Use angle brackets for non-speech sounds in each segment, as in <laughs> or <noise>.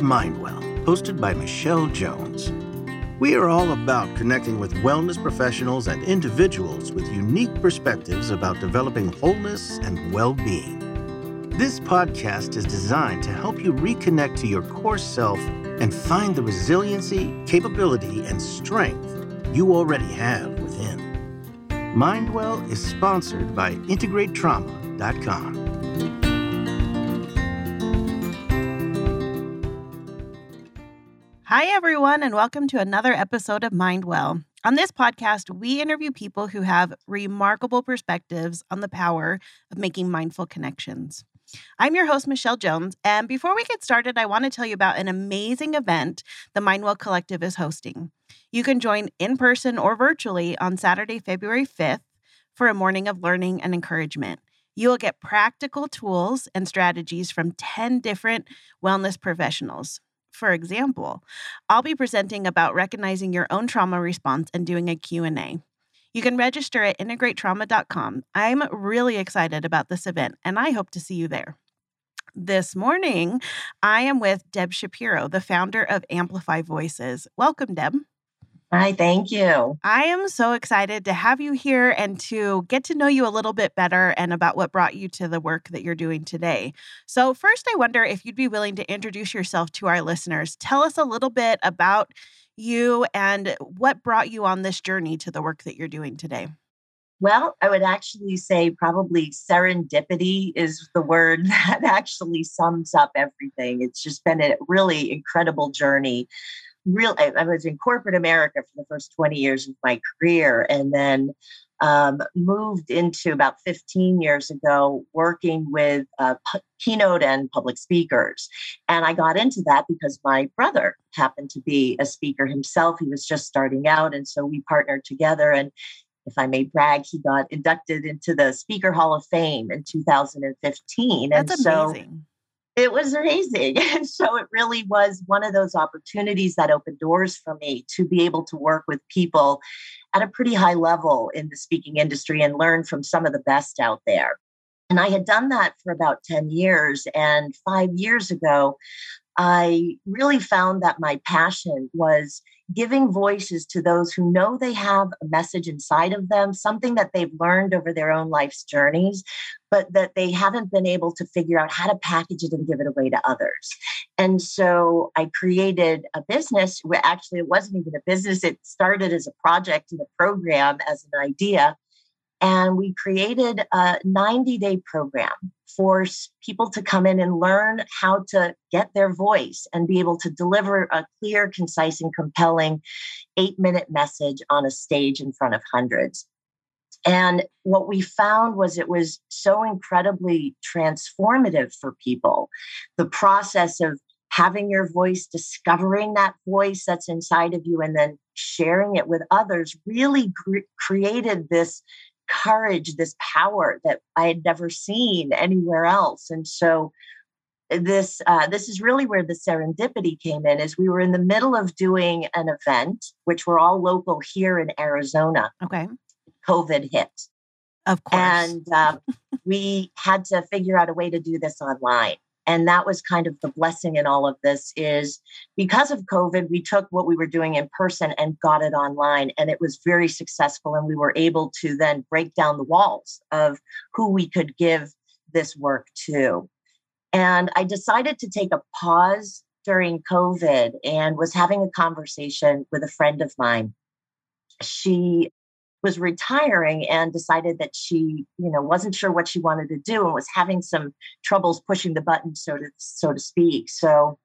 to Mindwell, hosted by Michelle Jones. We are all about connecting with wellness professionals and individuals with unique perspectives about developing wholeness and well being. This podcast is designed to help you reconnect to your core self and find the resiliency, capability, and strength you already have within. Mindwell is sponsored by IntegrateTrauma.com. Hi, everyone, and welcome to another episode of Mindwell. On this podcast, we interview people who have remarkable perspectives on the power of making mindful connections. I'm your host, Michelle Jones. And before we get started, I want to tell you about an amazing event the Mindwell Collective is hosting. You can join in person or virtually on Saturday, February 5th for a morning of learning and encouragement. You will get practical tools and strategies from 10 different wellness professionals. For example, I'll be presenting about recognizing your own trauma response and doing a Q&A. You can register at integratetrauma.com. I'm really excited about this event and I hope to see you there. This morning, I am with Deb Shapiro, the founder of Amplify Voices. Welcome, Deb. Hi, thank you. I am so excited to have you here and to get to know you a little bit better and about what brought you to the work that you're doing today. So, first, I wonder if you'd be willing to introduce yourself to our listeners. Tell us a little bit about you and what brought you on this journey to the work that you're doing today. Well, I would actually say probably serendipity is the word <laughs> that actually sums up everything. It's just been a really incredible journey real I, was in corporate America for the first 20 years of my career and then um, moved into about 15 years ago working with uh, p- keynote and public speakers. And I got into that because my brother happened to be a speaker himself. He was just starting out. And so we partnered together. And if I may brag, he got inducted into the Speaker Hall of Fame in 2015. That's and amazing. It was amazing. <laughs> And so it really was one of those opportunities that opened doors for me to be able to work with people at a pretty high level in the speaking industry and learn from some of the best out there. And I had done that for about 10 years. And five years ago, I really found that my passion was giving voices to those who know they have a message inside of them, something that they've learned over their own life's journeys, but that they haven't been able to figure out how to package it and give it away to others. And so I created a business where actually it wasn't even a business, it started as a project and a program as an idea. And we created a 90 day program for people to come in and learn how to get their voice and be able to deliver a clear, concise, and compelling eight minute message on a stage in front of hundreds. And what we found was it was so incredibly transformative for people. The process of having your voice, discovering that voice that's inside of you, and then sharing it with others really cre- created this courage, this power that I had never seen anywhere else. And so this uh, this is really where the serendipity came in is we were in the middle of doing an event which we're all local here in arizona. Okay. Covid hit. Of course. And uh, we had to figure out a way to do this online and that was kind of the blessing in all of this is because of covid we took what we were doing in person and got it online and it was very successful and we were able to then break down the walls of who we could give this work to. And i decided to take a pause during covid and was having a conversation with a friend of mine. She was retiring and decided that she, you know, wasn't sure what she wanted to do and was having some troubles pushing the button, so to so to speak. So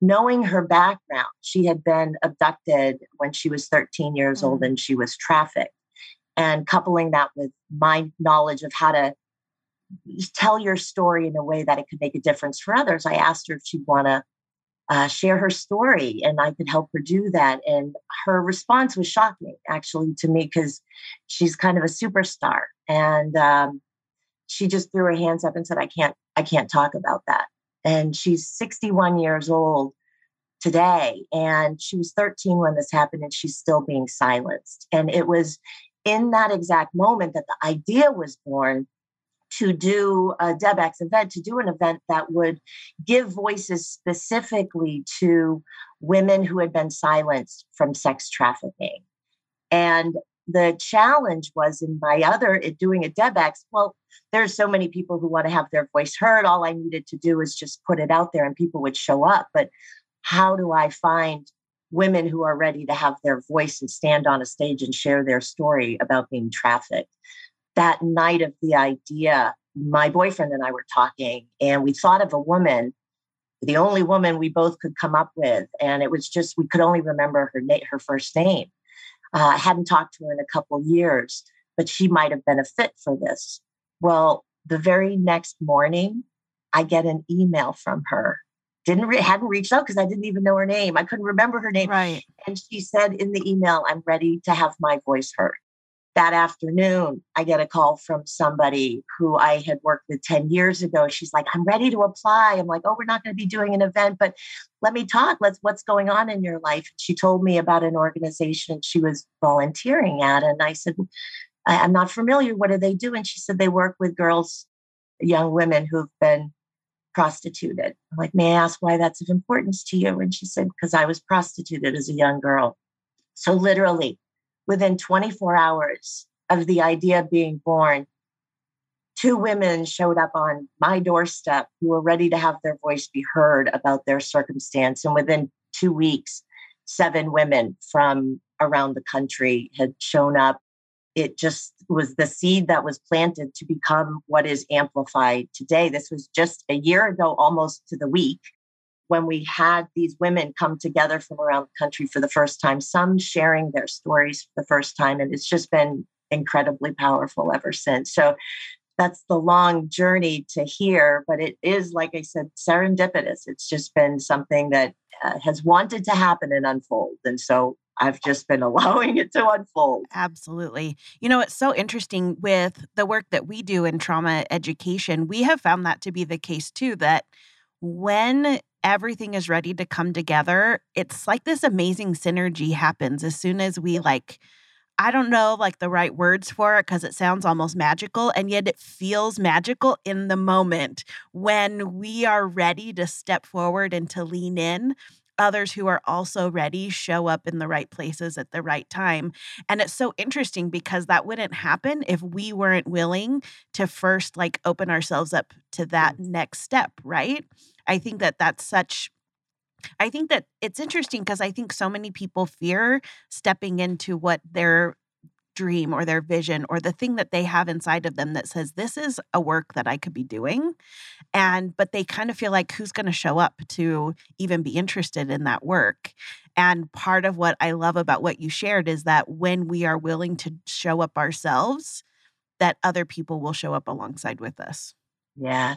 knowing her background, she had been abducted when she was 13 years old mm. and she was trafficked. And coupling that with my knowledge of how to tell your story in a way that it could make a difference for others, I asked her if she'd want to uh, share her story and I could help her do that. And her response was shocking, actually, to me, because she's kind of a superstar. And um, she just threw her hands up and said, I can't, I can't talk about that. And she's 61 years old today. And she was 13 when this happened, and she's still being silenced. And it was in that exact moment that the idea was born to do a DebEx event, to do an event that would give voices specifically to women who had been silenced from sex trafficking. And the challenge was in my other doing a DebEx. Well, there's so many people who want to have their voice heard. All I needed to do is just put it out there and people would show up. But how do I find women who are ready to have their voice and stand on a stage and share their story about being trafficked? That night of the idea, my boyfriend and I were talking, and we thought of a woman the only woman we both could come up with and it was just we could only remember her name her first name uh, hadn't talked to her in a couple years, but she might have been a fit for this. Well, the very next morning, I get an email from her. Didn't re- hadn't reached out because I didn't even know her name. I couldn't remember her name. Right. And she said in the email, "I'm ready to have my voice heard." That afternoon, I get a call from somebody who I had worked with 10 years ago. She's like, I'm ready to apply. I'm like, oh, we're not going to be doing an event, but let me talk. Let's what's going on in your life. She told me about an organization she was volunteering at. And I said, I'm not familiar. What do they do? And she said they work with girls, young women who've been prostituted. I'm like, may I ask why that's of importance to you? And she said, because I was prostituted as a young girl. So literally within 24 hours of the idea being born, two women showed up on my doorstep who were ready to have their voice be heard about their circumstance. And within two weeks, seven women from around the country had shown up. It just was the seed that was planted to become what is amplified today. This was just a year ago, almost to the week when we had these women come together from around the country for the first time, some sharing their stories for the first time. And it's just been incredibly powerful ever since. So that's the long journey to here, but it is, like I said, serendipitous. It's just been something that uh, has wanted to happen and unfold. And so I've just been <laughs> allowing it to unfold. Absolutely. You know, it's so interesting with the work that we do in trauma education. We have found that to be the case too, that when everything is ready to come together, it's like this amazing synergy happens as soon as we like I don't know like the right words for it because it sounds almost magical and yet it feels magical in the moment when we are ready to step forward and to lean in others who are also ready show up in the right places at the right time. And it's so interesting because that wouldn't happen if we weren't willing to first like open ourselves up to that mm. next step, right? I think that that's such I think that it's interesting because I think so many people fear stepping into what their dream or their vision or the thing that they have inside of them that says this is a work that I could be doing and but they kind of feel like who's going to show up to even be interested in that work and part of what I love about what you shared is that when we are willing to show up ourselves that other people will show up alongside with us yeah,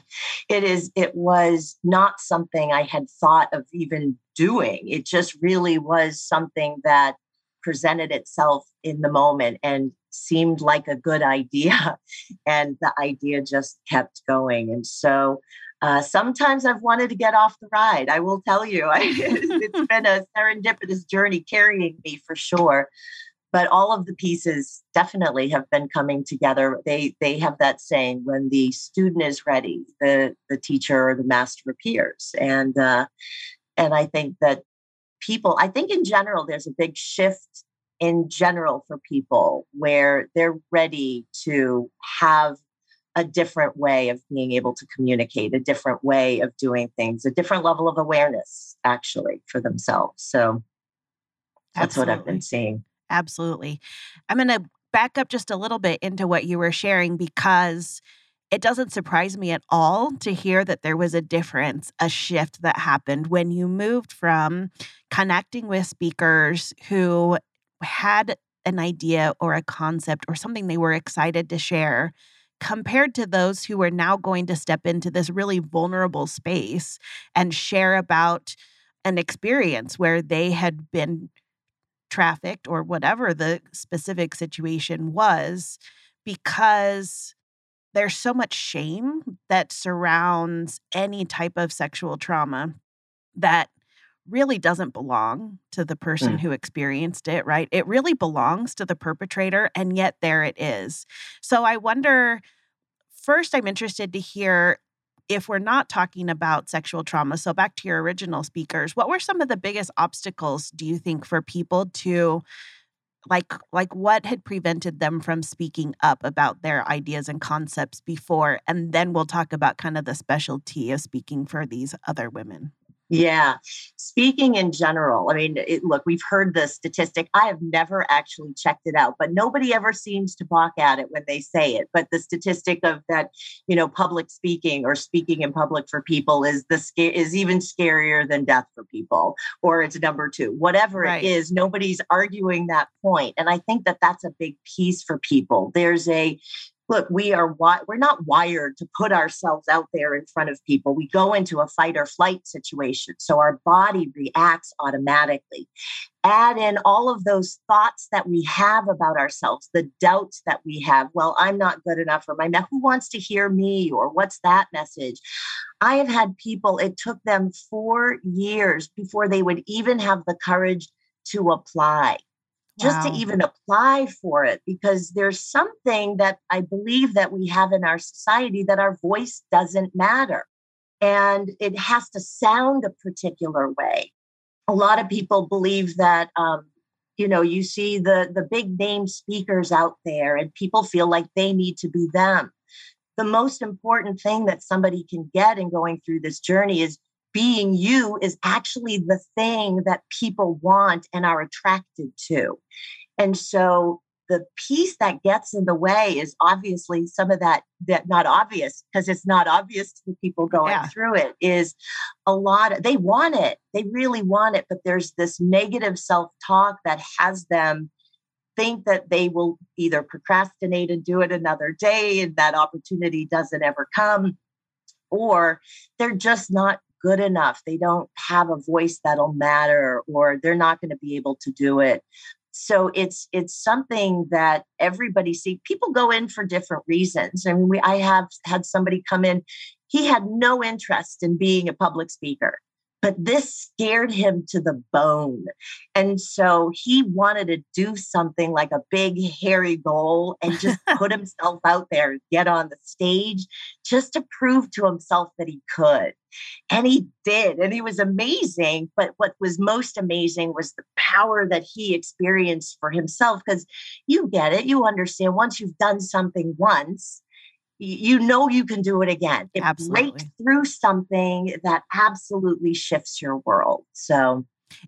it is. It was not something I had thought of even doing. It just really was something that presented itself in the moment and seemed like a good <laughs> idea. And the idea just kept going. And so uh, sometimes I've wanted to get off the ride. I will tell you, <laughs> I, it's <laughs> been a serendipitous journey carrying me for sure but all of the pieces definitely have been coming together they they have that saying when the student is ready the the teacher or the master appears and uh, and i think that people i think in general there's a big shift in general for people where they're ready to have a different way of being able to communicate a different way of doing things a different level of awareness actually for themselves so that's Absolutely. what i've been seeing Absolutely. I'm going to back up just a little bit into what you were sharing because it doesn't surprise me at all to hear that there was a difference, a shift that happened when you moved from connecting with speakers who had an idea or a concept or something they were excited to share compared to those who are now going to step into this really vulnerable space and share about an experience where they had been trafficked or whatever the specific situation was because there's so much shame that surrounds any type of sexual trauma that really doesn't belong to the person mm. who experienced it, right? It really belongs to the perpetrator, and yet there it is. So I wonder first, I'm interested to hear if we're not talking about sexual trauma. So, back to your original speakers, what were some of the biggest obstacles, do you think, for people to? Like like what had prevented them from speaking up about their ideas and concepts before? And then we'll talk about kind of the specialty of speaking for these other women yeah. Speaking in general, I mean, it, look, we've heard the statistic. I have never actually checked it out, but nobody ever seems to balk at it when they say it. But the statistic of that, you know, public speaking or speaking in public for people is the is even scarier than death for people, or it's number two. Whatever right. it is, nobody's arguing that point, and I think that that's a big piece for people. There's a look we are we're not wired to put ourselves out there in front of people. We go into a fight or flight situation so our body reacts automatically. Add in all of those thoughts that we have about ourselves the doubts that we have well i'm not good enough or my who wants to hear me? or what's that message? I have had people it took them 4 years before they would even have the courage to apply just wow. to even apply for it because there's something that i believe that we have in our society that our voice doesn't matter and it has to sound a particular way a lot of people believe that um, you know you see the the big name speakers out there and people feel like they need to be them the most important thing that somebody can get in going through this journey is being you is actually the thing that people want and are attracted to. And so the piece that gets in the way is obviously some of that that not obvious because it's not obvious to the people going yeah. through it is a lot of, they want it they really want it but there's this negative self-talk that has them think that they will either procrastinate and do it another day and that opportunity doesn't ever come or they're just not good enough. They don't have a voice that'll matter or they're not going to be able to do it. So it's it's something that everybody see people go in for different reasons. I mean, we I have had somebody come in, he had no interest in being a public speaker but this scared him to the bone. And so he wanted to do something like a big, hairy goal and just <laughs> put himself out there, get on the stage, just to prove to himself that he could. And he did. And he was amazing. But what was most amazing was the power that he experienced for himself. Because you get it, you understand once you've done something once, you know you can do it again. It absolutely. breaks through something that absolutely shifts your world. So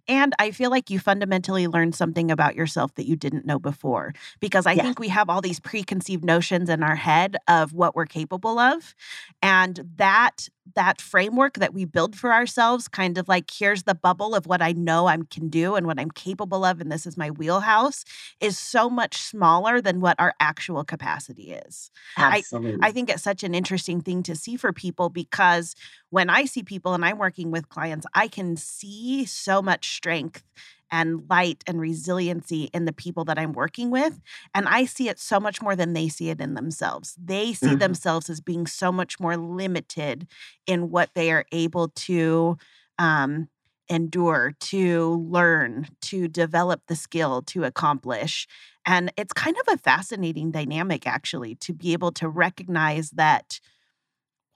and I feel like you fundamentally learned something about yourself that you didn't know before. Because I think we have all these preconceived notions in our head of what we're capable of. And that that framework that we build for ourselves kind of like here's the bubble of what i know i can do and what i'm capable of and this is my wheelhouse is so much smaller than what our actual capacity is. Absolutely I, I think it's such an interesting thing to see for people because when i see people and i'm working with clients i can see so much strength and light and resiliency in the people that I'm working with. And I see it so much more than they see it in themselves. They see mm-hmm. themselves as being so much more limited in what they are able to um, endure, to learn, to develop the skill to accomplish. And it's kind of a fascinating dynamic, actually, to be able to recognize that.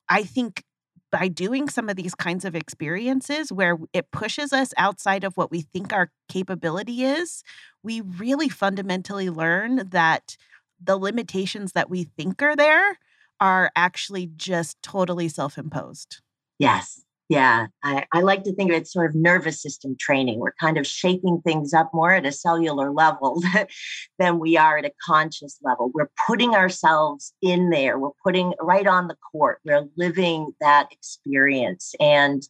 I think by doing some of these kinds of experiences where it pushes us outside of what we think our capability is, we really fundamentally learn that the limitations that we think are there are actually just totally self imposed. Yes. Yeah, I, I, like to think of it sort of nervous system training. We're kind of shaking things up more at a cellular level <laughs> than we are at a conscious level. We're putting ourselves in there. We're putting right on the court. We're living that experience. And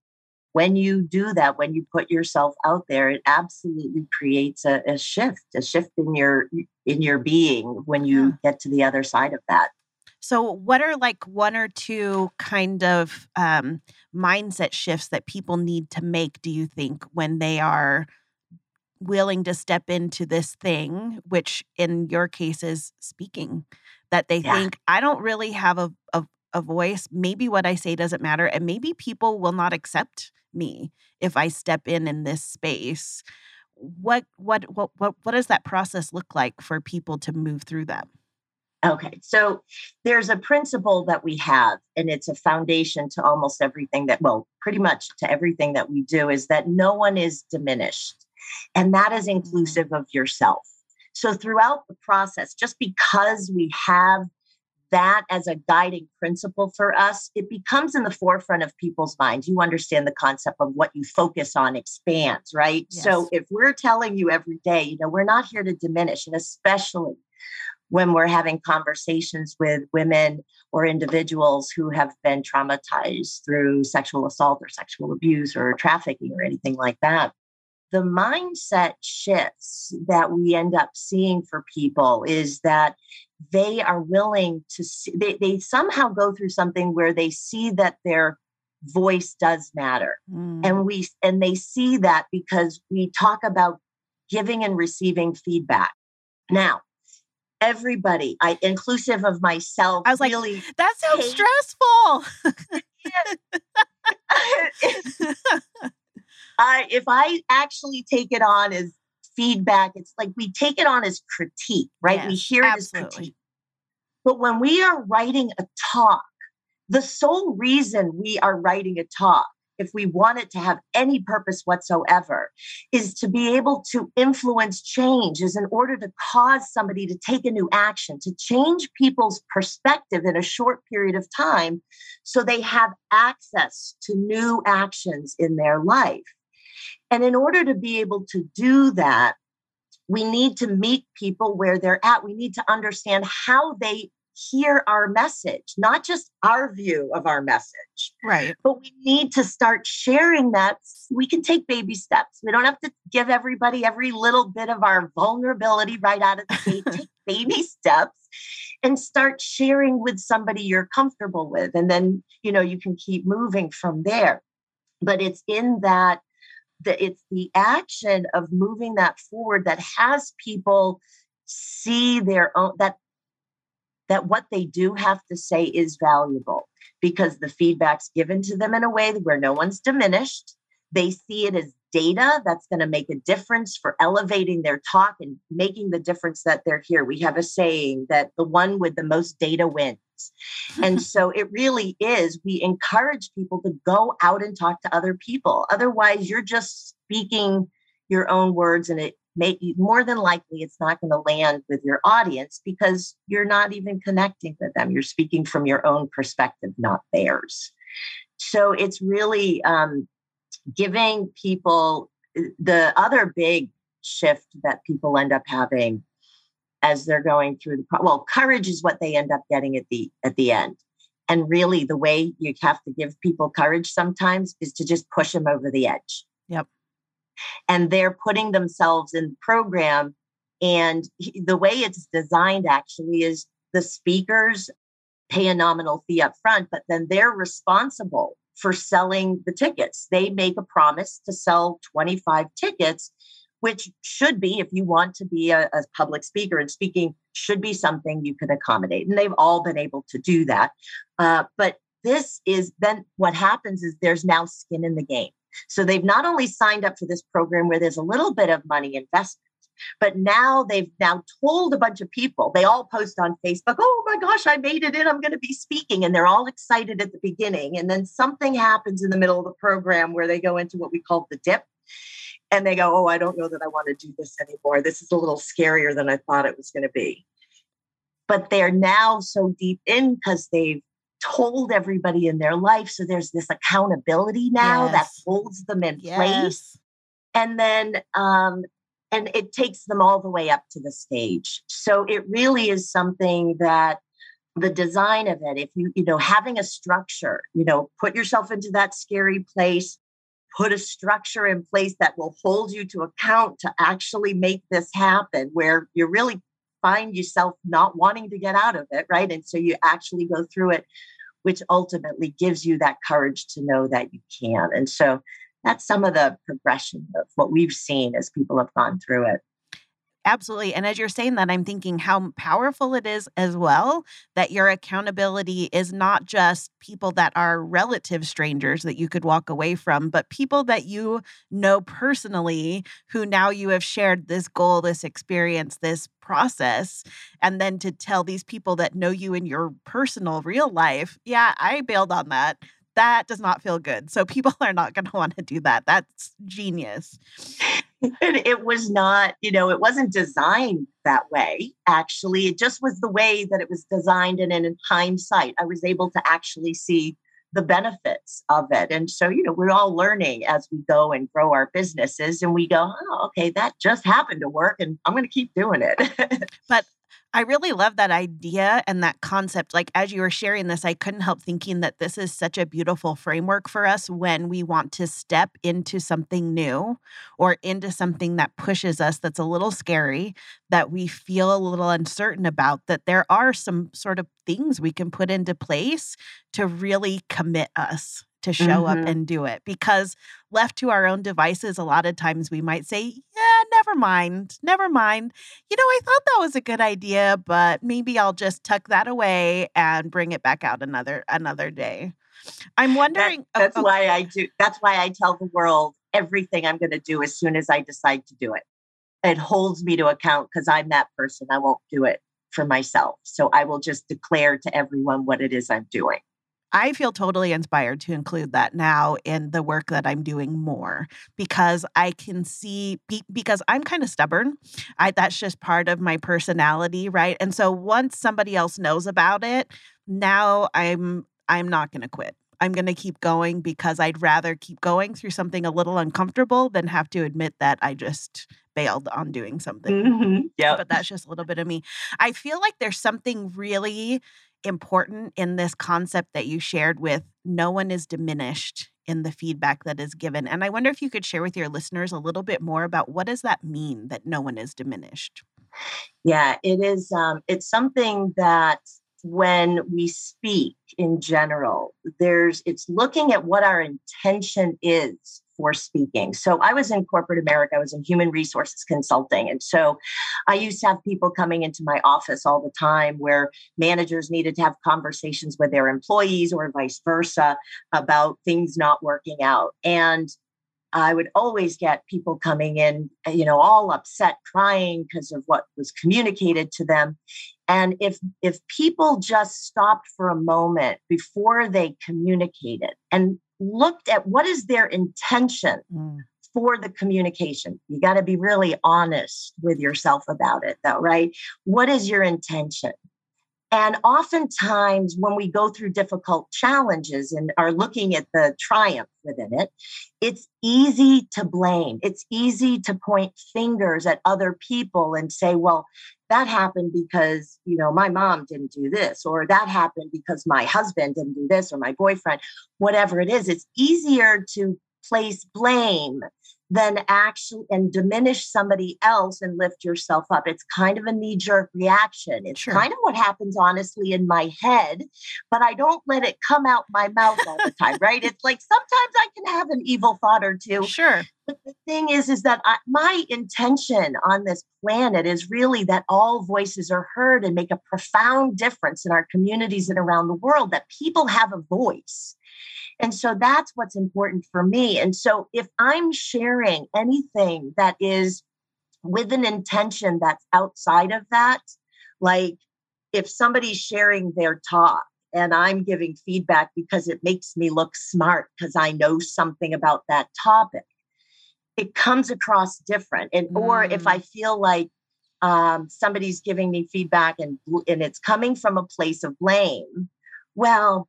when you do that, when you put yourself out there, it absolutely creates a, a shift, a shift in your in your being when you yeah. get to the other side of that. So, what are like one or two kind of um, mindset shifts that people need to make, do you think, when they are willing to step into this thing, which in your case is speaking, that they yeah. think, I don't really have a, a, a voice. Maybe what I say doesn't matter. And maybe people will not accept me if I step in in this space. What, what, what, what, what does that process look like for people to move through that? Okay, so there's a principle that we have, and it's a foundation to almost everything that, well, pretty much to everything that we do, is that no one is diminished. And that is mm-hmm. inclusive of yourself. So throughout the process, just because we have that as a guiding principle for us, it becomes in the forefront of people's minds. You understand the concept of what you focus on expands, right? Yes. So if we're telling you every day, you know, we're not here to diminish, and especially when we're having conversations with women or individuals who have been traumatized through sexual assault or sexual abuse or trafficking or anything like that. The mindset shifts that we end up seeing for people is that they are willing to see, they, they somehow go through something where they see that their voice does matter mm. and we and they see that because we talk about giving and receiving feedback now everybody, I inclusive of myself. I was really like, that sounds hate- stressful. <laughs> I, if I actually take it on as feedback, it's like we take it on as critique, right? Yes, we hear it absolutely. as critique. But when we are writing a talk, the sole reason we are writing a talk if we want it to have any purpose whatsoever, is to be able to influence change, is in order to cause somebody to take a new action, to change people's perspective in a short period of time so they have access to new actions in their life. And in order to be able to do that, we need to meet people where they're at. We need to understand how they hear our message, not just our view of our message. Right. But we need to start sharing that. We can take baby steps. We don't have to give everybody every little bit of our vulnerability right out of the gate. <laughs> take baby steps and start sharing with somebody you're comfortable with. And then, you know, you can keep moving from there. But it's in that that it's the action of moving that forward that has people see their own that that what they do have to say is valuable because the feedback's given to them in a way where no one's diminished. They see it as data that's going to make a difference for elevating their talk and making the difference that they're here. We have a saying that the one with the most data wins. and <laughs> so it really is. We encourage people to go out and talk to other people. Otherwise, you're just speaking your own words and it may, more than likely it's not going to land with your audience because you're not even connecting with them. You're speaking from your own perspective, not theirs. So it's really um, giving people uh, the other big shift that people end up having as they're going through the well courage is what they end up getting at the at the end and really the way you have to give people courage sometimes is to just push them over the edge yep and they're putting themselves in the program. And the way it's designed actually is the speakers pay a nominal fee up front, but then they're responsible for selling the tickets. They make a promise to sell 25 tickets, which should be, if you want to be a, a, public speaker and speaking, should be something you can accommodate. And they've all been able to do that. Uh, but this is then what happens is there's now skin in the game. So they've not only signed up for this program where there's a little bit of money investment, but now they've now told a bunch of people, they all post on Facebook, oh my gosh, I made it in, I'm going to be speaking. And they're all excited at the beginning. And then something happens in the middle of the program where they go into what we call the dip. And they go, oh, I don't know that I want to do this anymore. This is a little scarier than I thought it was going to be. But they're now so deep in because they've told everybody in their life. So there's this accountability now yes. that holds them in yes. place. And then, um, and it takes them all the way up to the stage. So it really is something that the design of it, if you, you know, having a structure, you know, put yourself into that scary place, put a structure in place that will hold you to account to actually make this happen, where you're really find yourself not wanting to get out of it, right? And so you actually go through it, which ultimately gives you that courage to know that you can. And so that's some of the progression of what we've seen as people have gone through it. Absolutely. And as you're saying that, I'm thinking how powerful it is as well that your accountability is not just people that are relative strangers that you could walk away from, but people that you know personally who now you have shared this goal, this experience, this process. And then to tell these people that know you in your personal real life, yeah, I bailed on that that does not feel good. So people <laughs> are not going to want to do that. That's genius. And it was not, you know, it wasn't designed that way. Actually, it just was the way that it was designed. And in hindsight, I was able to actually see the benefits of it. And so, you know, we're all learning as we go and grow our businesses and we go, oh, okay, that just happened to work and I'm going to keep doing it. <laughs> but I really love that idea and that concept. Like, as you were sharing this, I couldn't help thinking that this is such a beautiful framework for us when we want to step into something new or into something that pushes us, that's a little scary, that we feel a little uncertain about. That there are some sort of things we can put into place to really commit us to show mm-hmm. up and do it because left to our own devices a lot of times we might say yeah never mind never mind. You know i thought that was a good idea but maybe i'll just tuck that away and bring it back out another another day. I'm wondering that, that's oh, why i do that's why i tell the world everything i'm going to do as soon as i decide to do it. It holds me to account because i'm that person i won't do it for myself. So i will just declare to everyone what it is i'm doing I feel totally inspired to include that now in the work that I'm doing more because I can see because I'm kind of stubborn. I that's just part of my personality, right? And so once somebody else knows about it, now I'm I'm not going to quit. I'm going to keep going because I'd rather keep going through something a little uncomfortable than have to admit that I just bailed on doing something. Mm-hmm. Yeah. But that's just a little bit of me. I feel like there's something really important in this concept that you shared with no one is diminished in the feedback that is given. And I wonder if you could share with your listeners a little bit more about what does that mean that no one is diminished? Yeah, it is um it's something that when we speak in general, there's it's looking at what our intention is speaking. So I was in corporate America, I was in human resources consulting. And so I used to have people coming into my office all the time where managers needed to have conversations with their employees or vice versa about things not working out. And I would always get people coming in, you know, all upset, crying because of what was communicated to them. And if if people just stopped for a moment before they communicated and looked at what is their intention mm. for the communication. You got to be really honest with yourself about it, though, right? What is your intention? And oftentimes, when we go through difficult challenges and are looking at the triumph within it, it's easy to blame. It's easy to point fingers at other people and say, well, that happened because, you know, my mom didn't do this, or that happened because my husband didn't do this, or my boyfriend, whatever it is. It's easier to place blame than actually and diminish somebody else and lift yourself up. It's kind of a knee jerk reaction. It's sure. kind of what happens honestly in my head, but I don't let it come out my mouth all the time, right? It's like sometimes I can have an evil thought or two. Sure. But the thing is, is that I, my intention on this planet is really that all voices are heard and make a profound difference in our communities and around the world, that people have a voice and so that's what's important for me. And so if I'm sharing anything that is with an intention that's outside of that, like if somebody's sharing their talk and I'm giving feedback because it makes me look smart because I know something about that topic, it comes across different. And mm. or if I mm. feel like um, somebody's giving me feedback and and it's coming from a place of blame, well,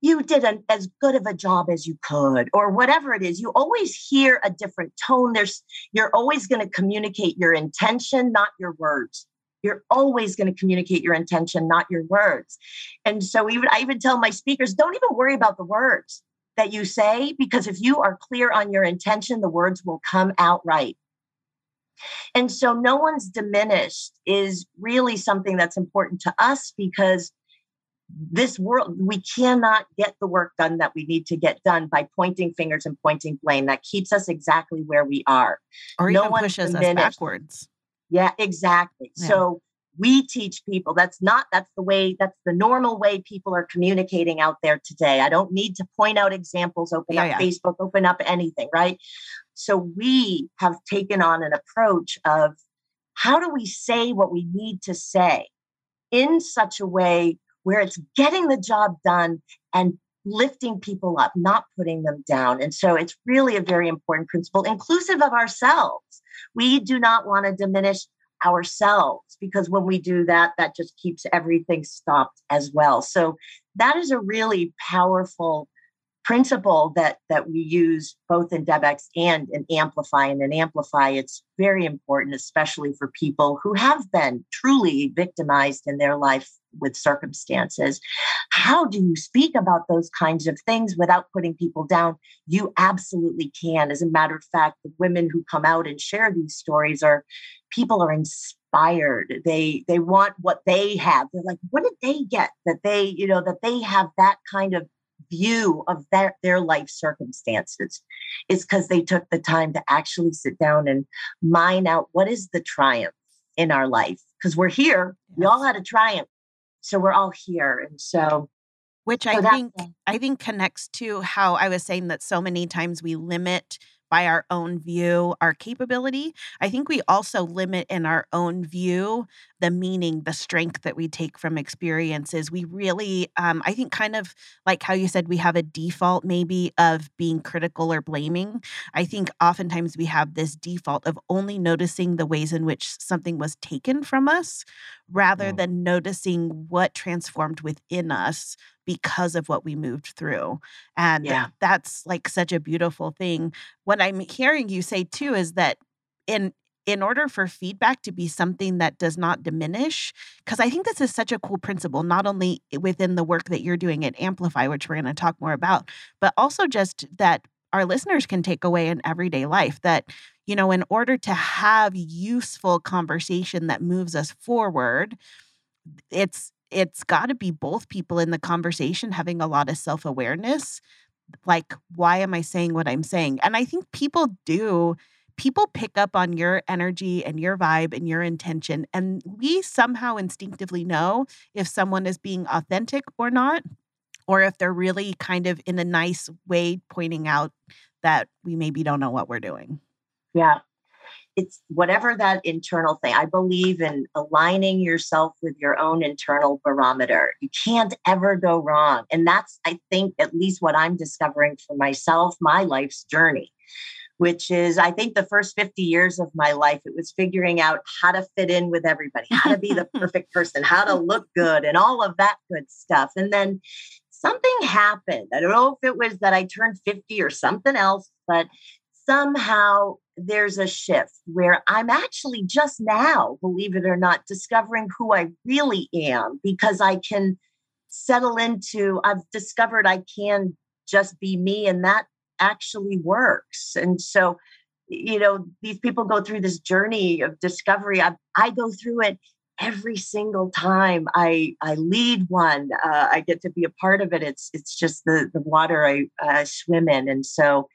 you did an, as good of a job as you could or whatever it is you always hear a different tone. There's you're always going to communicate your intention not your words. You're always going to communicate your intention not your words. And so even i even tell my speakers don't even worry about the words that you say because if you are clear on your intention the words will come out right. And so no one's diminished is really something that's important to us because this world we cannot get the work done that we need to get done by pointing fingers and pointing blame that keeps us exactly where we are or no even pushes us backwards Yeah, exactly. Yeah. So we teach people that's not that's the way that's the normal way people are communicating out there today i don't need to point out examples open yeah, up yeah. facebook open up anything right so we have taken on an approach of how do we say what we need to say in such a way where it's getting the job done and lifting people up, not putting them down. And so it's really a very important principle, inclusive of ourselves. We do not want to diminish ourselves because when we do that, that just keeps everything stopped as well. So that is a really powerful principle that that we use both in DebEx and in Amplify. And in Amplify, it's very important, especially for people who have been truly victimized in their life with circumstances. How do you speak about those kinds of things without putting people down? You absolutely can. As a matter of fact, the women who come out and share these stories are people are inspired. They they want what they have. They're like, what did they get that they, you know, that they have that kind of view of their, their life circumstances is because they took the time to actually sit down and mine out what is the triumph in our life. Because we're here. We all had a triumph. So we're all here. And so which so i think i think connects to how i was saying that so many times we limit by our own view our capability. I think we also limit in our own view the meaning, the strength that we take from experiences. We really, um, I think, kind of like how you said, we have a default maybe of being critical or blaming. I think oftentimes we have this default of only noticing the ways in which something was taken from us rather mm. than noticing what transformed within us because of what we moved through. And yeah. that's like such a beautiful thing. What I'm hearing you say too is that in in order for feedback to be something that does not diminish, because I think this is such a cool principle, not only within the work that you're doing at Amplify, which we're going to talk more about, but also just that our listeners can take away in everyday life that you know in order to have useful conversation that moves us forward it's it's got to be both people in the conversation having a lot of self awareness. Like, why am I saying what I'm saying? And I think people do. People pick up on your energy and your vibe and your intention. And we somehow instinctively know if someone is being authentic or not, or if they're really kind of in a nice way pointing out that we maybe don't know what we're doing. Yeah it's whatever that internal thing. I believe in aligning yourself with your own internal barometer. You can't ever go wrong. And that's, I think, at least what I'm discovering for myself, my life's journey, which is, I think, the first 50 years of my life, it was figuring out how to fit in with everybody, how to be the <laughs> perfect person, how to look good, and all of that good stuff. And then something happened. I don't know if it was that I turned 50 or something else, but somehow there's a shift where I'm actually just now, believe it or not, discovering who I really am because I can settle into, I've discovered I can just be me and that actually works. And so, you know, these people go through this journey of discovery. I, I go through it every single time I I lead one. Uh, I get to be a part of it. It's it's just the the water I uh, swim in, and so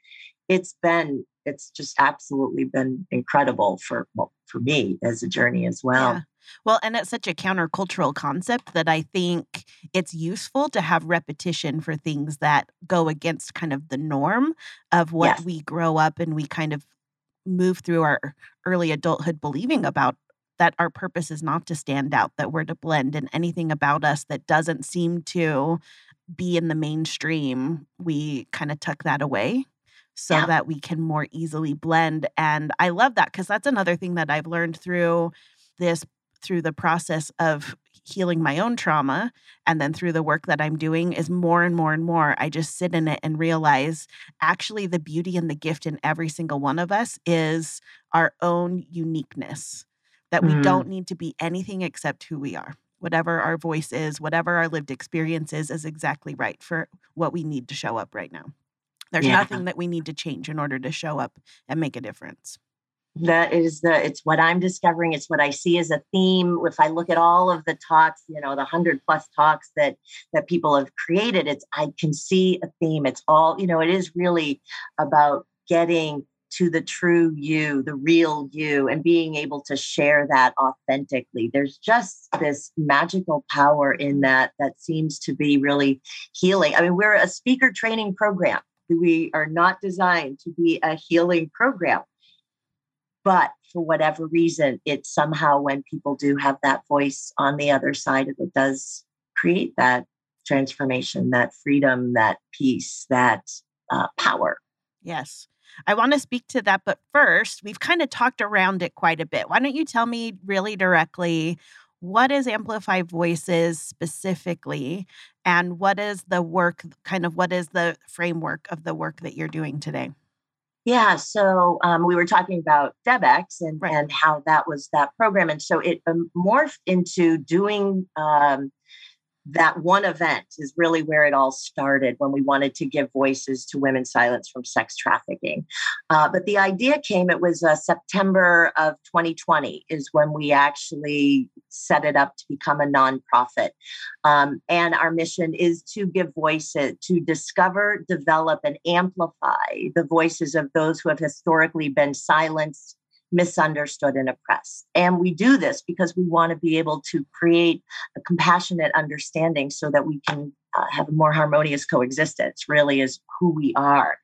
it's been it's just absolutely been incredible for well, for me as a journey as well. Yeah. Well, and it's such a countercultural concept that I think it's useful to have repetition for things that go against kind of the norm of what yes. we grow up and we kind of move through our early adulthood believing about that our purpose is not to stand out, that we're to blend, and anything about us that doesn't seem to be in the mainstream, we kind of tuck that away so yeah. that we can more easily blend. And I love that because that's another thing that I've learned through this, through the process of healing my own trauma and then through the work that I'm doing is more and more and more I just sit in it and realize actually the beauty and the gift in every single one of us is our own uniqueness that mm. we don't need to be anything except who we are whatever our voice is whatever our lived experience is is exactly right for what we need to show up right now there's yeah. nothing that we need to change in order to show up and make a difference. That is the it's what I'm discovering. It's what I see as a theme. If I look at all of the talks, you know, the hundred plus talks that that people have created, it's I can see a theme. It's all, you know, it is really about getting to the true you, the real you, and being able to share that authentically. There's just this magical power in that that seems to be really healing. I mean, we're a speaker training program. We are not designed to be a healing program. But for whatever reason, it somehow, when people do have that voice on the other side of it, does create that transformation, that freedom, that peace, that uh, power. Yes. I want to speak to that. But first, we've kind of talked around it quite a bit. Why don't you tell me really directly what is Amplify Voices specifically? And what is the work, kind of what is the framework of the work that you're doing today? Yeah, so um, we were talking about DebX and, right. and how that was that program. And so it um, morphed into doing um, that one event is really where it all started when we wanted to give voices to women silenced from sex trafficking. Uh, but the idea came, it was uh, September of 2020 is when we actually set it up to become a nonprofit. Um, and our mission is to give voices, to discover, develop, and amplify the voices of those who have historically been silenced misunderstood and oppressed. And we do this because we want to be able to create a compassionate understanding so that we can uh, have a more harmonious coexistence, really, is who we are.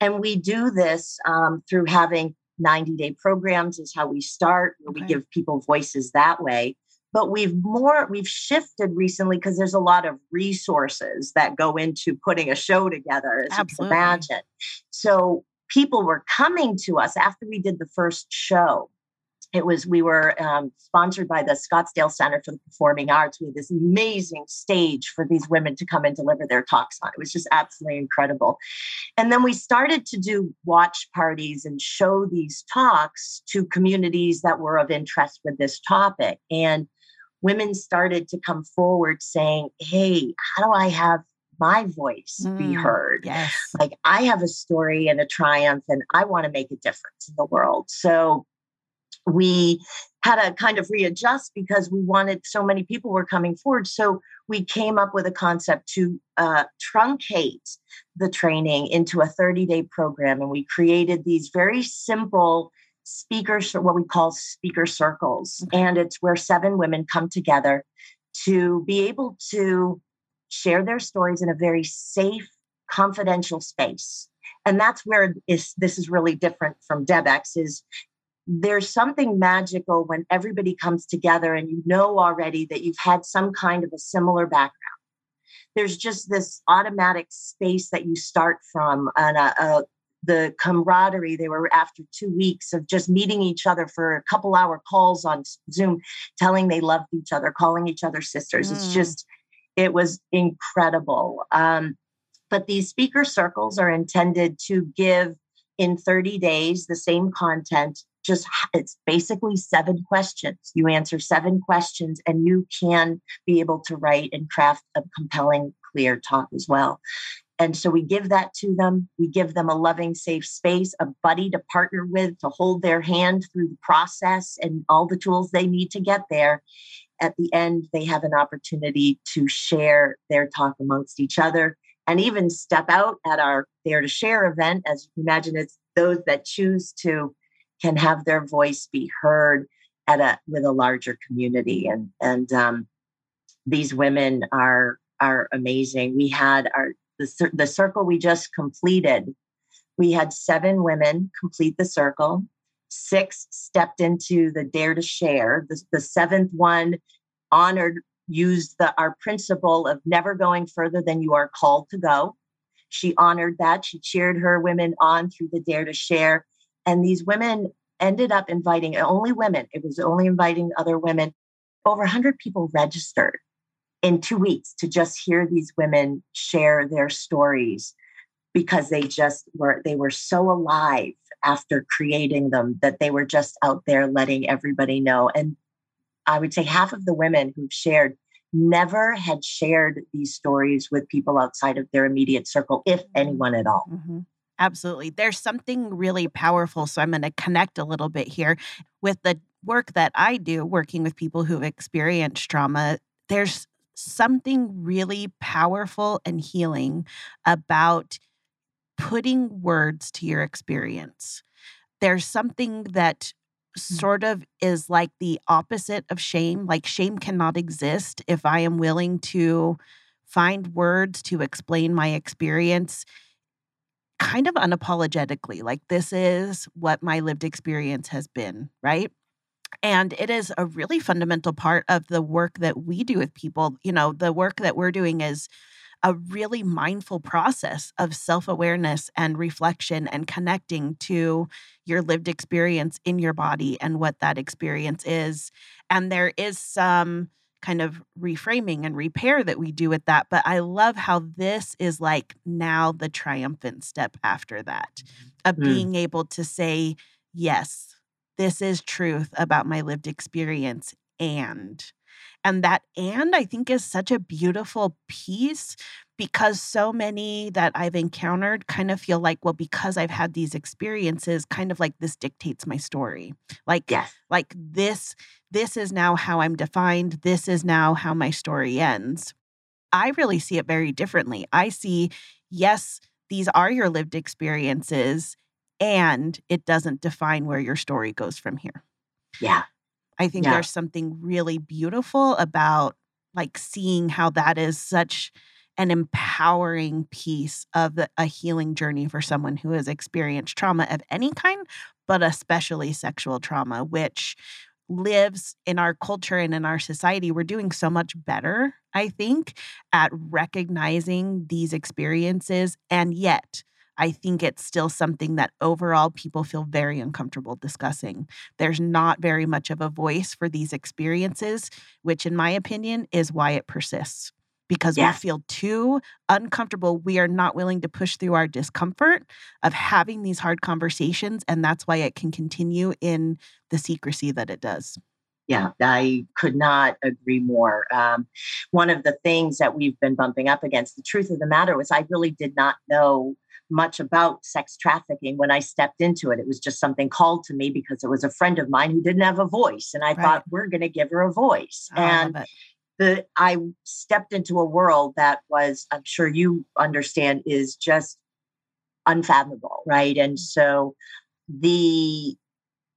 And we do this um, through having 90 day programs, is how we start, where okay. we give people voices that way but we've more we've shifted recently because there's a lot of resources that go into putting a show together as Absolutely. you can imagine so people were coming to us after we did the first show. It was, we were um, sponsored by the Scottsdale Center for the Performing Arts. We had this amazing stage for these women to come and deliver their talks on. It was just absolutely incredible. And then we started to do watch parties and show these talks to communities that were of interest with this topic. And women started to come forward saying, Hey, how do I have my voice mm, be heard. Yes. Like I have a story and a triumph and I want to make a difference in the world. So we had to kind of readjust because we wanted so many people were coming forward. So we came up with a concept to uh, truncate the training into a 30 day program. And we created these very simple speakers, what we call speaker circles. Okay. And it's where seven women come together to be able to share their stories in a very safe, confidential space. And that's where is, this is really different from DebX is there's something magical when everybody comes together and you know already that you've had some kind of a similar background. There's just this automatic space that you start from and a, a, the camaraderie. They were after two weeks of just meeting each other for a couple hour calls on Zoom, telling they loved each other, calling each other sisters. Mm. It's just it was incredible. Um, but these speaker circles are intended to give in 30 days the same content just it's basically seven questions. You answer seven questions and you can be able to write and craft a compelling clear talk as well. And so we give that to them. We give them a loving safe space a buddy to partner with to hold their hand through the process and all the tools they need to get there at the end, they have an opportunity to share their talk amongst each other and even step out at our Dare to Share event. As you can imagine, it's those that choose to can have their voice be heard at a with a larger community. And and um, these women are are amazing. We had our the, the circle we just completed. We had seven women complete the circle Six stepped into the dare to share. The, the seventh one honored, used the, our principle of never going further than you are called to go. She honored that. She cheered her women on through the dare to share. And these women ended up inviting uh, only women, it was only inviting other women. Over 100 people registered in two weeks to just hear these women share their stories because they just were they were so alive after creating them that they were just out there letting everybody know. And I would say half of the women who've shared never had shared these stories with people outside of their immediate circle, if mm-hmm. anyone at all. Mm-hmm. Absolutely. There's something really powerful. So I'm going to connect a little bit here with the work that I do, working with people who've experienced trauma. There's something really powerful and healing about putting words to your experience. there's something that Mm. sort of is like the opposite of shame. Like shame cannot exist if I am willing to find words to explain my experience kind of unapologetically. Like this is what my lived experience has been, right? And it is a really fundamental part of the work that we do with people. You know, the work that we're doing is a really mindful process of self awareness and reflection and connecting to your lived experience in your body and what that experience is. And there is some kind of reframing and repair that we do with that. But I love how this is like now the triumphant step after that of Mm. being able to say, yes, this is truth about my lived experience. And and that and I think is such a beautiful piece because so many that I've encountered kind of feel like, well, because I've had these experiences, kind of like this dictates my story. Like, Yes. like this, this is now how I'm defined. This is now how my story ends. I really see it very differently. I see, yes, these are your lived experiences, and it doesn't define where your story goes from here. Yeah. I think Yeah. there's something really beautiful about like seeing how that is such an empowering piece of the, a healing journey for someone who has experienced trauma of any kind, but especially sexual trauma, which lives in our culture and in our society. We're doing so much better, I think, at recognizing these experiences. And yet, I think it's still something that overall people feel very uncomfortable discussing. There's not very much of a voice for these experiences, which, in my opinion, is why it persists. Because Yeah. we feel too uncomfortable. We are not willing to push through our discomfort of having these hard conversations. And that's why it can continue in the secrecy that it does. Yeah, I could not agree more. Um, one of the things that we've been bumping up against, the truth of the matter was, I really did not know much about sex trafficking when I stepped into it. It was just something called to me because it was a friend of mine who didn't have a voice. And I Right. thought, we're going to give her a voice. Oh, and the I stepped into a world that was, I'm sure you understand, is just unfathomable, right? And so the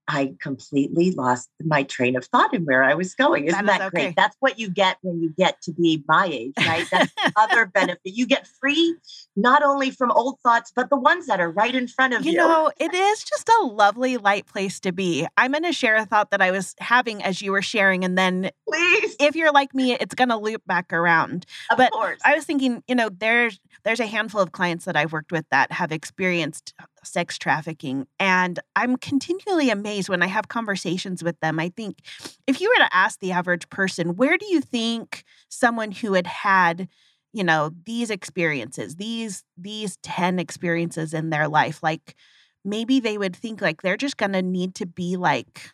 I completely lost my train of thought and where I was going. Isn't That is that, okay. great? That's what you get when you get to be my age, right? That's the other <laughs> benefit. You get free not only from old thoughts, but the ones that are right in front of you. You know, it is just a lovely, light place to be. I'm going to share a thought that I was having as you were sharing. And then please, if you're like me, it's going to loop back around. of but course. I was thinking, you know, there's there's a handful of clients that I've worked with that have experienced sex trafficking and I'm continually amazed when I have conversations with them. I think if you were to ask the average person, where do you think someone who had had you know these experiences these these 10 experiences in their life like maybe they would think like they're just going to need to be like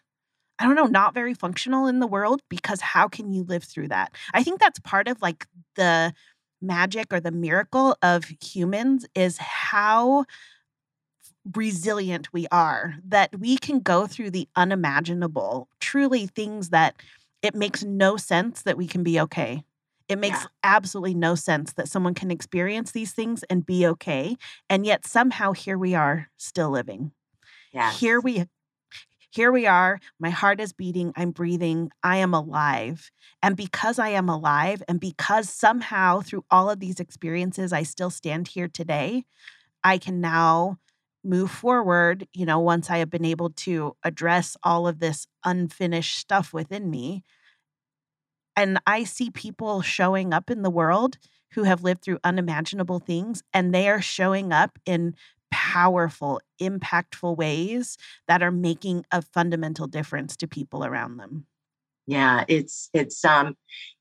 I don't know, not very functional in the world because how can you live through that? I think that's part of like the magic or the miracle of humans is how resilient we are, that we can go through the unimaginable, truly things that it makes no sense that we can be okay. It makes Yeah. absolutely no sense that someone can experience these things and be okay. And yet somehow here we are still living yes. here we here we are my heart is beating i'm breathing i am alive and because i am alive and because somehow through all of these experiences i still stand here today i can now move forward you know once i have been able to address all of this unfinished stuff within me and i see people showing up in the world who have lived through unimaginable things and they are showing up in powerful, impactful ways that are making a fundamental difference to people around them. Yeah, it's it's um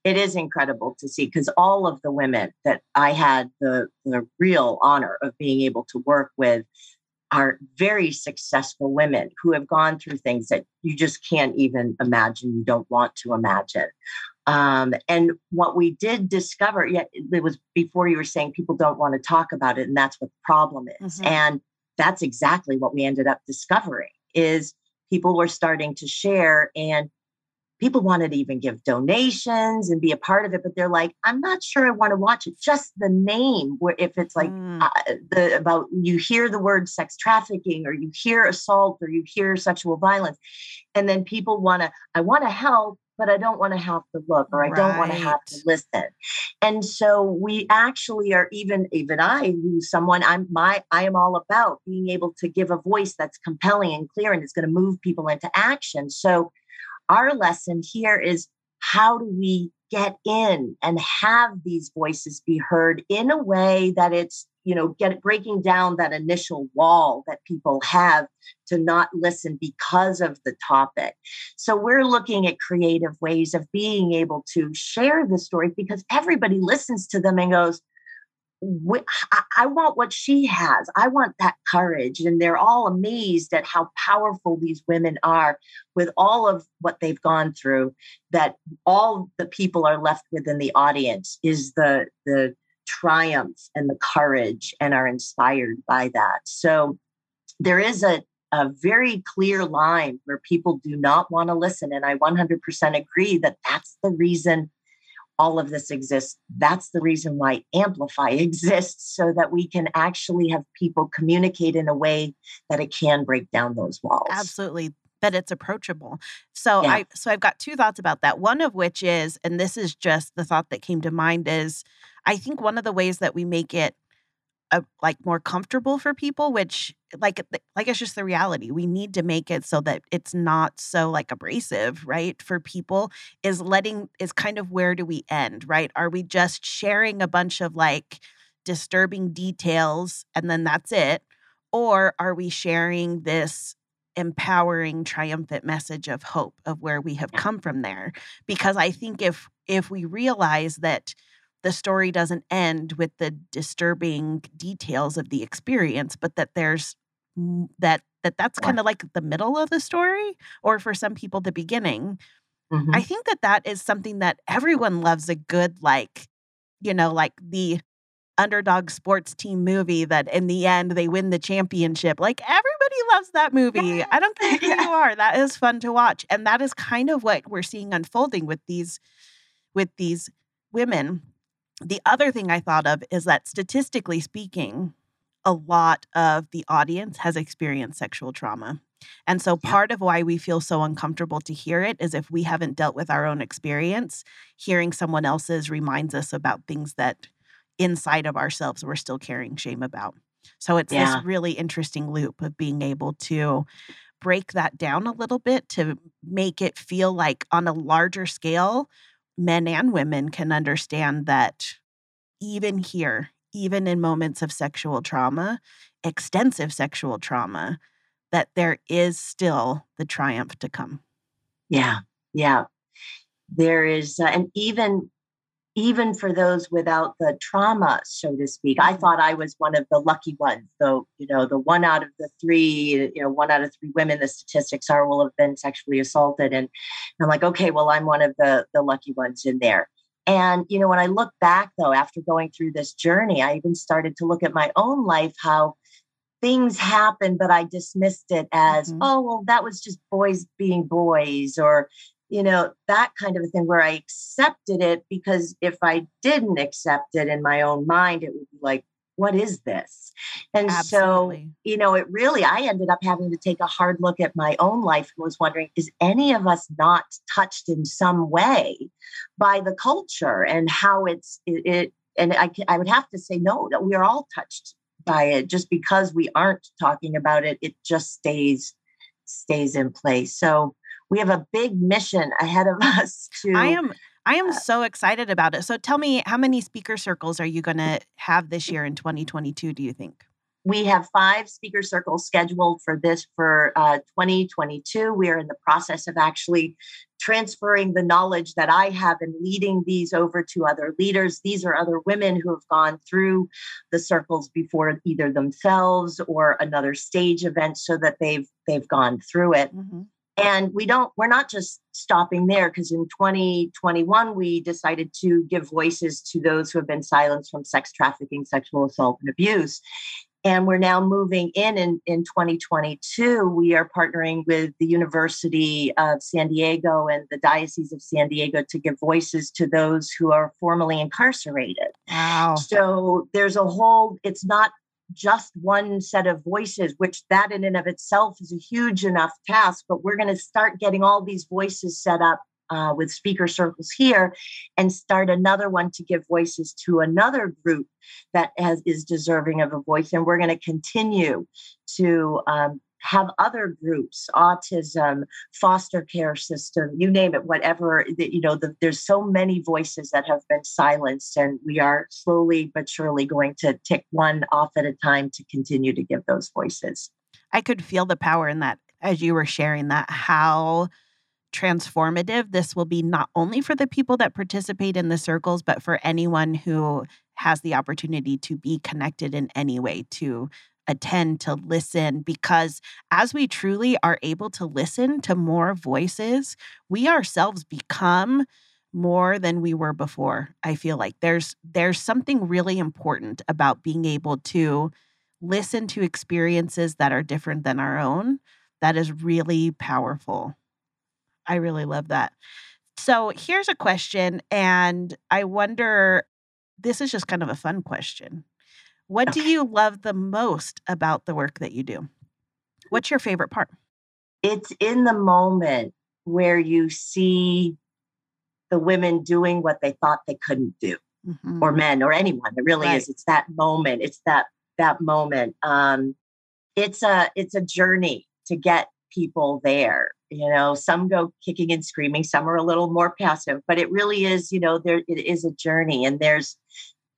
it is incredible to see because all of the women that I had the the real honor of being able to work with are very successful women who have gone through things that you just can't even imagine, you don't want to imagine. Um, and what we did discover, yeah, it was before you were saying people don't want to talk about it, and that's what the problem is. Mhm. And that's exactly what we ended up discovering is people were starting to share and people wanted to even give donations and be a part of it but they're like i'm not sure i want to watch it just the name where if it's like mm. uh, the about you hear the word sex trafficking or you hear assault or you hear sexual violence and then people want to i want to help but I don't want to have to look or I right. don't want to have to listen. And so we actually are even even I who's someone I'm my I am all about being able to give a voice that's compelling and clear and is going to move people into action. So our lesson here is how do we get in and have these voices be heard in a way that it's you know get breaking down that initial wall that people have to not listen because of the topic. So we're looking at creative ways of being able to share the story because everybody listens to them and goes I want what she has. I want that courage. And they're all amazed at how powerful these women are with all of what they've gone through. That all the people are left with in the audience is the, the triumph and the courage and are inspired by that. So there is a, a very clear line where people do not want to listen. And I 100% agree that that's the reason all of this exists. That's the reason why Amplify <laughs> exists, so that we can actually have people communicate in a way that it can break down those walls. Absolutely. That it's approachable. So yeah. I so I've got two thoughts about that. One of which is, and this is just the thought that came to mind, is I think one of the ways that we make it uh, like more comfortable for people which like like it's just the reality we need to make it so that it's not so like abrasive right for people is letting is kind of where do we end right? Are we just sharing a bunch of like disturbing details and then that's it? Or are we sharing this empowering triumphant message of hope of where we have come from there? Because i think if if we realize that the story doesn't end with the disturbing details of the experience but that there's that that that's kind of like the middle of the story or for some people the beginning mm-hmm. i think that that is something that everyone loves a good like you know like the underdog sports team movie that in the end they win the championship like everybody loves that movie. I don't care who <laughs> you are that is fun to watch and that is kind of what we're seeing unfolding with these with these women the other thing I thought of is that statistically speaking, a lot of the audience has experienced sexual trauma. And so part of why we feel so uncomfortable to hear it is if we haven't dealt with our own experience, hearing someone else's reminds us about things that inside of ourselves we're still carrying shame about. So it's yeah. this really interesting loop of being able to break that down a little bit to make it feel like on a larger scale men and women can understand that even here, even in moments of sexual trauma, extensive sexual trauma, that there is still the triumph to come. Yeah, yeah. There is, uh, and even even for those without the trauma, so to speak. I mm-hmm. thought I was one of the lucky ones, though, you know, the one out of the three, you know, one out of three women, the statistics are will have been sexually assaulted. And I'm like, okay, well, I'm one of the the lucky ones in there. And, you know, when I look back though, after going through this journey, I even started to look at my own life, how things happened, but I dismissed it as, mm-hmm. oh, well, that was just boys being boys, or you know, that kind of a thing where I accepted it because if I didn't accept it in my own mind, it would be like, what is this? And Absolutely. so, you know, it really, I ended up having to take a hard look at my own life and was wondering, is any of us not touched in some way by the culture and how it's, it, it and I, I would have to say, no, that we are all touched by it. Just because we aren't talking about it, it just stays, stays in place. So, we have a big mission ahead of <laughs> us to I am I am uh, so excited about it. So tell me how many speaker circles are you going to have this year in 2022 do you think? We have five speaker circles scheduled for this for uh, 2022. We are in the process of actually transferring the knowledge that I have and leading these over to other leaders. These are other women who have gone through the circles before either themselves or another stage event so that they've they've gone through it. Mm-hmm. And we don't, we're not just stopping there because in 2021, we decided to give voices to those who have been silenced from sex trafficking, sexual assault, and abuse. And we're now moving in, in in 2022. We are partnering with the University of San Diego and the Diocese of San Diego to give voices to those who are formerly incarcerated. Wow. So there's a whole, it's not just one set of voices, which that in and of itself is a huge enough task, but we're going to start getting all these voices set up uh, with speaker circles here and start another one to give voices to another group that has, is deserving of a voice. And we're going to continue to um, have other groups autism foster care system you name it whatever you know the, there's so many voices that have been silenced and we are slowly but surely going to tick one off at a time to continue to give those voices. I could feel the power in that as you were sharing that how transformative this will be not only for the people that participate in the circles but for anyone who has the opportunity to be connected in any way to attend to listen because as we truly are able to listen to more voices, we ourselves become more than we were before. I feel like there's there's something really important about being able to listen to experiences that are different than our own that is really powerful. I really love that. So, here's a question and I wonder this is just kind of a fun question. What do you love the most about the work that you do? What's your favorite part? It's in the moment where you see the women doing what they thought they couldn't do, mm-hmm. or men, or anyone. It really right. is. It's that moment. It's that that moment. Um, it's a it's a journey to get people there. You know, some go kicking and screaming, some are a little more passive, but it really is. You know, there it is a journey, and there's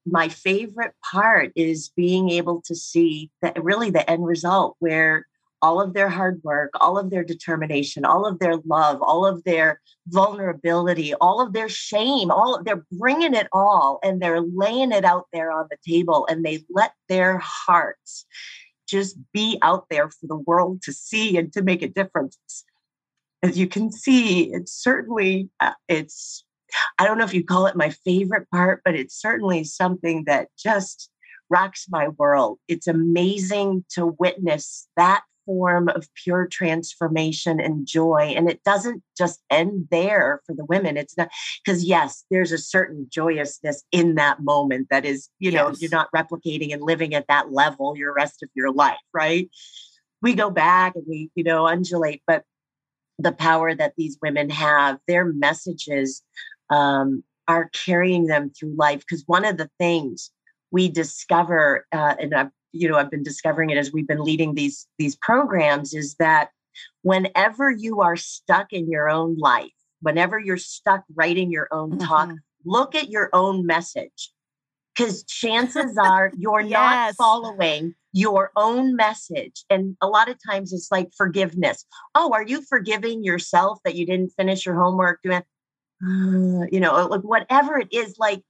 my favorite part is being able to see that really the end result where all of their hard work, all of their determination, all of their love, all of their vulnerability, all of their shame, all they're bringing it all and they're laying it out there on the table and they let their hearts just be out there for the world to see and to make a difference. As you can see, it's certainly uh, it's I don't know if you call it my favorite part, but it's certainly something that just rocks my world. It's amazing to witness that form of pure transformation and joy. And it doesn't just end there for the women. It's not because, yes, there's a certain joyousness in that moment that is, you yes. know, you're not replicating and living at that level your rest of your life, right? We go back and we, you know, undulate, but the power that these women have, their messages um, are carrying them through life. Because one of the things we discover, uh, and I've you know I've been discovering it as we've been leading these these programs, is that whenever you are stuck in your own life, whenever you're stuck writing your own talk, mm-hmm. look at your own message. Because chances <laughs> are you're yes. not following your own message. And a lot of times it's like forgiveness. Oh, are you forgiving yourself that you didn't finish your homework? Doing you know, like whatever it is, like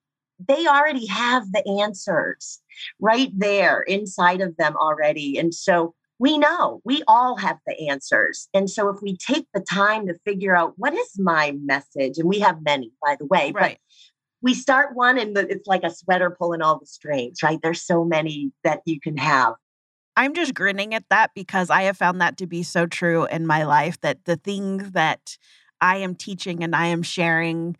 they already have the answers right there inside of them already. And so we know we all have the answers. And so if we take the time to figure out what is my message, and we have many, by the way, right. but we start one and it's like a sweater pulling all the strings, right? There's so many that you can have. I'm just grinning at that because I have found that to be so true in my life that the things that I am teaching and I am sharing.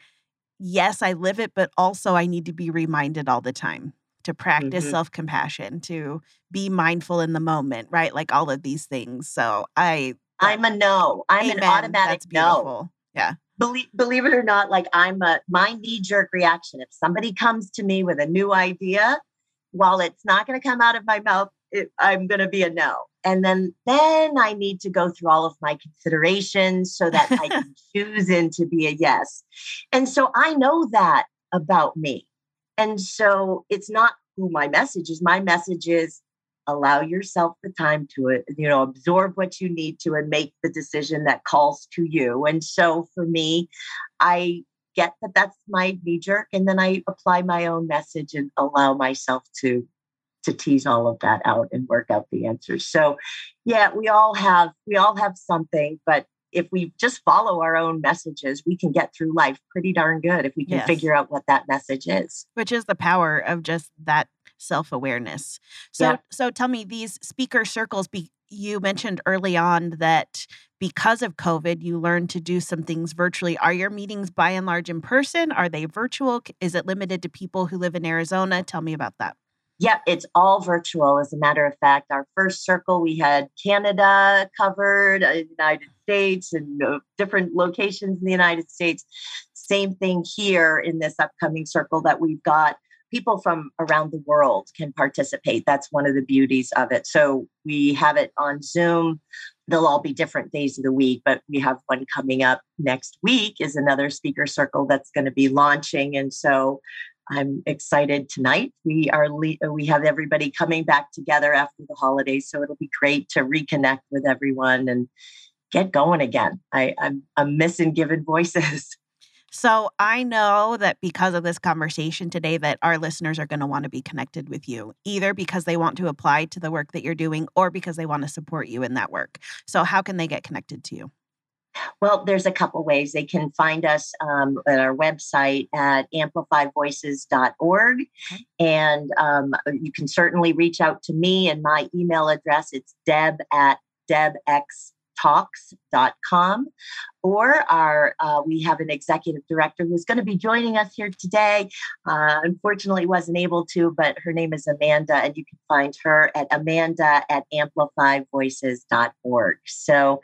Yes, I live it, but also I need to be reminded all the time to practice mm-hmm. self compassion, to be mindful in the moment, right? Like all of these things. So I. I'm a no. I'm amen. an automatic no. Yeah. Believe, believe it or not, like I'm a my knee jerk reaction. If somebody comes to me with a new idea, while it's not going to come out of my mouth, it, I'm going to be a no and then then i need to go through all of my considerations so that i <laughs> can choose in to be a yes. And so i know that about me. And so it's not who my message is. My message is allow yourself the time to uh, you know absorb what you need to and make the decision that calls to you. And so for me i get that that's my knee jerk and then i apply my own message and allow myself to to tease all of that out and work out the answers. So yeah, we all have we all have something, but if we just follow our own messages, we can get through life pretty darn good if we can yes. figure out what that message is. Which is the power of just that self-awareness. So Yeah. so tell me these speaker circles be, you mentioned early on that because of COVID you learned to do some things virtually. Are your meetings by and large in person? Are they virtual? Is it limited to people who live in Arizona? Tell me about that. Yeah, it's all virtual. As a matter of fact, our first circle, we had Canada covered, uh, United States, and uh, different locations in the United States. Same thing here in this upcoming circle that we've got. People from around the world can participate. That's one of the beauties of it. So we have it on Zoom. They'll all be different days of the week, but we have one coming up next week, is another speaker circle that's going to be launching. And so I'm excited tonight. We are le- we have everybody coming back together after the holidays, so it'll be great to reconnect with everyone and get going again. I, I'm I'm missing giving voices. <laughs> So I know that because of this conversation today that our listeners are going to want to be connected with you, either because they want to apply to the work that you're doing or because they want to support you in that work. So how can they get connected to you? Well, there's a couple ways they can find us um, at our website at amplifyvoices.org, Okay. and um, you can certainly reach out to me and my email address. It's deb at debxtalks.com. Or our, uh, we have an executive director who's going to be joining us here today. Uh, unfortunately, wasn't able to, but her name is Amanda, and you can find her at amanda at amplifyvoices.org. So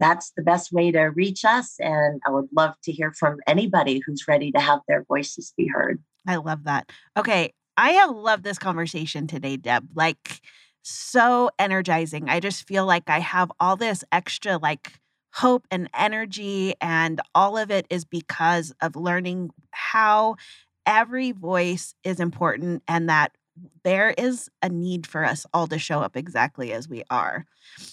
that's the best way to reach us. And I would love to hear from anybody who's ready to have their voices be heard. I love that. Okay. I have loved this conversation today, Deb. Like, so energizing. I just feel like I have all this extra, like, hope and energy. And all of it is because of learning how every voice is important and that there is a need for us all to show up exactly as we are.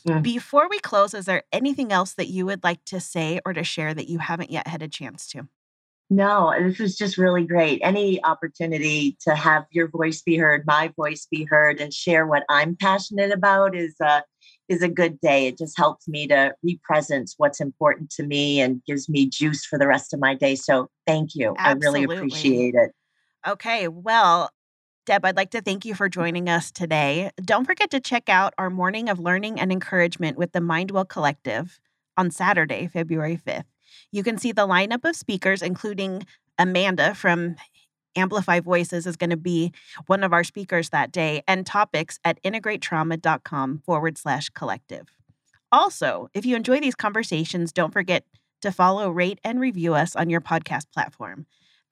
Mm. Before we close, is there anything else that you would like to say or to share that you haven't yet had a chance to? No, this was just really great. Any opportunity to have your voice be heard, my voice be heard, and share what I'm passionate about is a is a good day. It just helps me to represent what's important to me and gives me juice for the rest of my day. So thank you. I really appreciate it. Okay, well, Deb, I'd like to thank you for joining us today. Don't forget to check out our morning of learning and encouragement with the Mindwell Collective on Saturday, February 5th. You can see the lineup of speakers, including Amanda from Amplify Voices, is going to be one of our speakers that day, and topics at integratetrauma.com forward slash collective. Also, if you enjoy these conversations, don't forget to follow, rate, and review us on your podcast platform.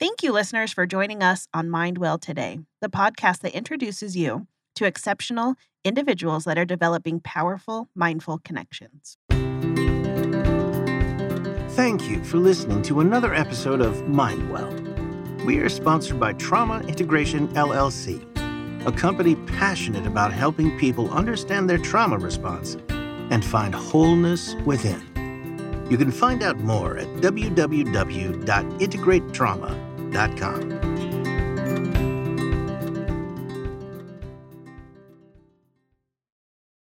Thank you, listeners, for joining us on Mindwell today, the podcast that introduces you to exceptional individuals that are developing powerful, mindful connections. Thank you for listening to another episode of Mindwell. We are sponsored by Trauma Integration LLC, a company passionate about helping people understand their trauma response and find wholeness within. You can find out more at www.integratetrauma.com. Amazon.com.